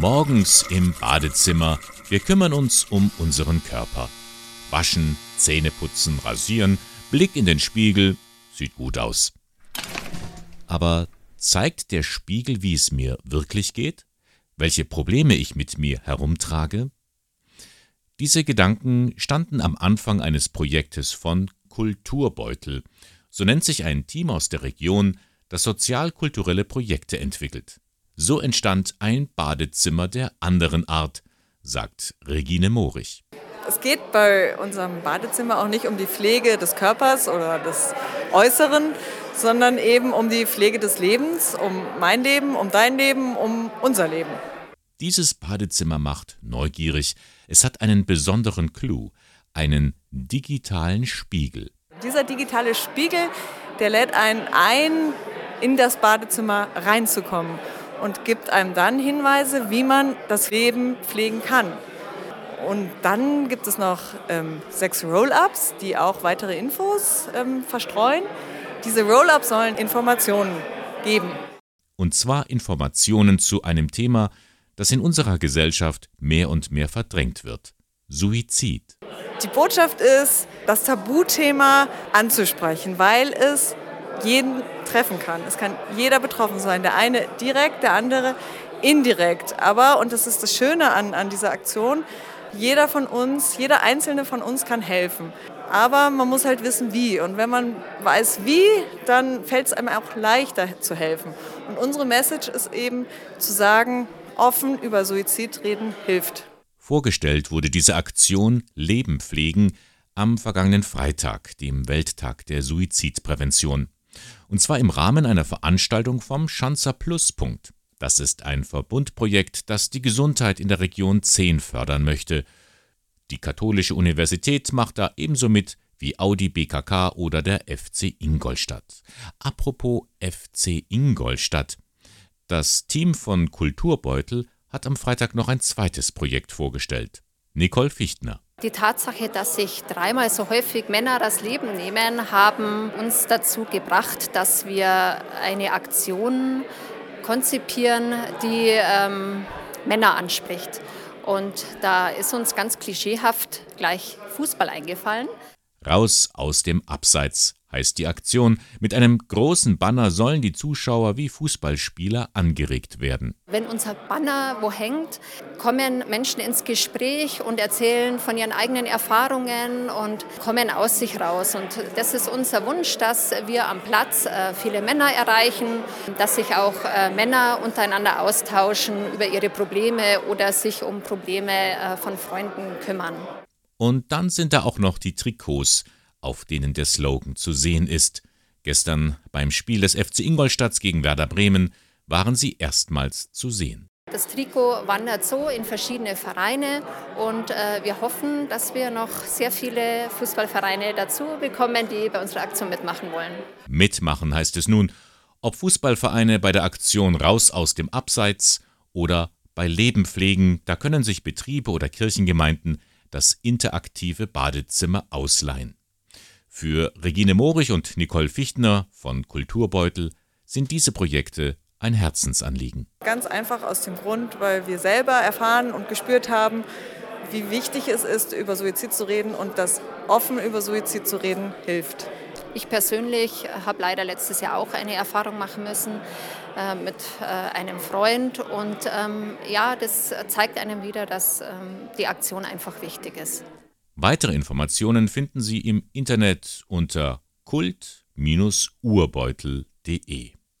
Morgens im Badezimmer. Wir kümmern uns um unseren Körper. Waschen, Zähne putzen, rasieren, Blick in den Spiegel. Sieht gut aus. Aber zeigt der Spiegel, wie es mir wirklich geht? Welche Probleme ich mit mir herumtrage? Diese Gedanken standen am Anfang eines Projektes von Kulturbeutel. So nennt sich ein Team aus der Region, das sozial-kulturelle Projekte entwickelt. So entstand ein Badezimmer der anderen Art, sagt Regine Morich. Es geht bei unserem Badezimmer auch nicht um die Pflege des Körpers oder des Äußeren, sondern eben um die Pflege des Lebens, um mein Leben, um dein Leben, um unser Leben. Dieses Badezimmer macht neugierig. Es hat einen besonderen Clou, einen digitalen Spiegel. Dieser digitale Spiegel, der lädt einen ein, in das Badezimmer reinzukommen und gibt einem dann Hinweise, wie man das Leben pflegen kann. Und dann gibt es noch ähm, sechs Roll-ups, die auch weitere Infos ähm, verstreuen. Diese Roll-ups sollen Informationen geben. Und zwar Informationen zu einem Thema, das in unserer Gesellschaft mehr und mehr verdrängt wird. Suizid. Die Botschaft ist, das Tabuthema anzusprechen, weil es jeden treffen kann. Es kann jeder betroffen sein. Der eine direkt, der andere indirekt. Aber, und das ist das Schöne an, an dieser Aktion, jeder von uns, jeder einzelne von uns kann helfen. Aber man muss halt wissen, wie. Und wenn man weiß, wie, dann fällt es einem auch leichter zu helfen. Und unsere Message ist eben zu sagen, offen über Suizid reden hilft. Vorgestellt wurde diese Aktion Leben pflegen am vergangenen Freitag, dem Welttag der Suizidprävention. Und zwar im Rahmen einer Veranstaltung vom Schanzer Pluspunkt. Das ist ein Verbundprojekt, das die Gesundheit in der Region 10 fördern möchte. Die Katholische Universität macht da ebenso mit wie Audi BKK oder der FC Ingolstadt. Apropos FC Ingolstadt. Das Team von Kulturbeutel hat am Freitag noch ein zweites Projekt vorgestellt. Nicole Fichtner. Die Tatsache, dass sich dreimal so häufig Männer das Leben nehmen, haben uns dazu gebracht, dass wir eine Aktion konzipieren, die ähm, Männer anspricht. Und da ist uns ganz klischeehaft gleich Fußball eingefallen. Raus aus dem Abseits heißt die Aktion. Mit einem großen Banner sollen die Zuschauer wie Fußballspieler angeregt werden. Wenn unser Banner wo hängt, kommen Menschen ins Gespräch und erzählen von ihren eigenen Erfahrungen und kommen aus sich raus. Und das ist unser Wunsch, dass wir am Platz äh, viele Männer erreichen, dass sich auch äh, Männer untereinander austauschen über ihre Probleme oder sich um Probleme äh, von Freunden kümmern. Und dann sind da auch noch die Trikots, auf denen der Slogan zu sehen ist. Gestern beim Spiel des FC Ingolstadt gegen Werder Bremen waren sie erstmals zu sehen. Das Trikot wandert so in verschiedene Vereine und äh, wir hoffen, dass wir noch sehr viele Fußballvereine dazu bekommen, die bei unserer Aktion mitmachen wollen. Mitmachen heißt es nun, ob Fußballvereine bei der Aktion Raus aus dem Abseits oder bei Leben pflegen, da können sich Betriebe oder Kirchengemeinden das interaktive Badezimmer ausleihen. Für Regine Morich und Nicole Fichtner von Kulturbeutel sind diese Projekte ein Herzensanliegen. Ganz einfach aus dem Grund, weil wir selber erfahren und gespürt haben, wie wichtig es ist, über Suizid zu reden und dass offen über Suizid zu reden hilft. Ich persönlich habe leider letztes Jahr auch eine Erfahrung machen müssen äh, mit äh, einem Freund und ähm, ja, das zeigt einem wieder, dass ähm, die Aktion einfach wichtig ist. Weitere Informationen finden Sie im Internet unter kult-urbeutel.de.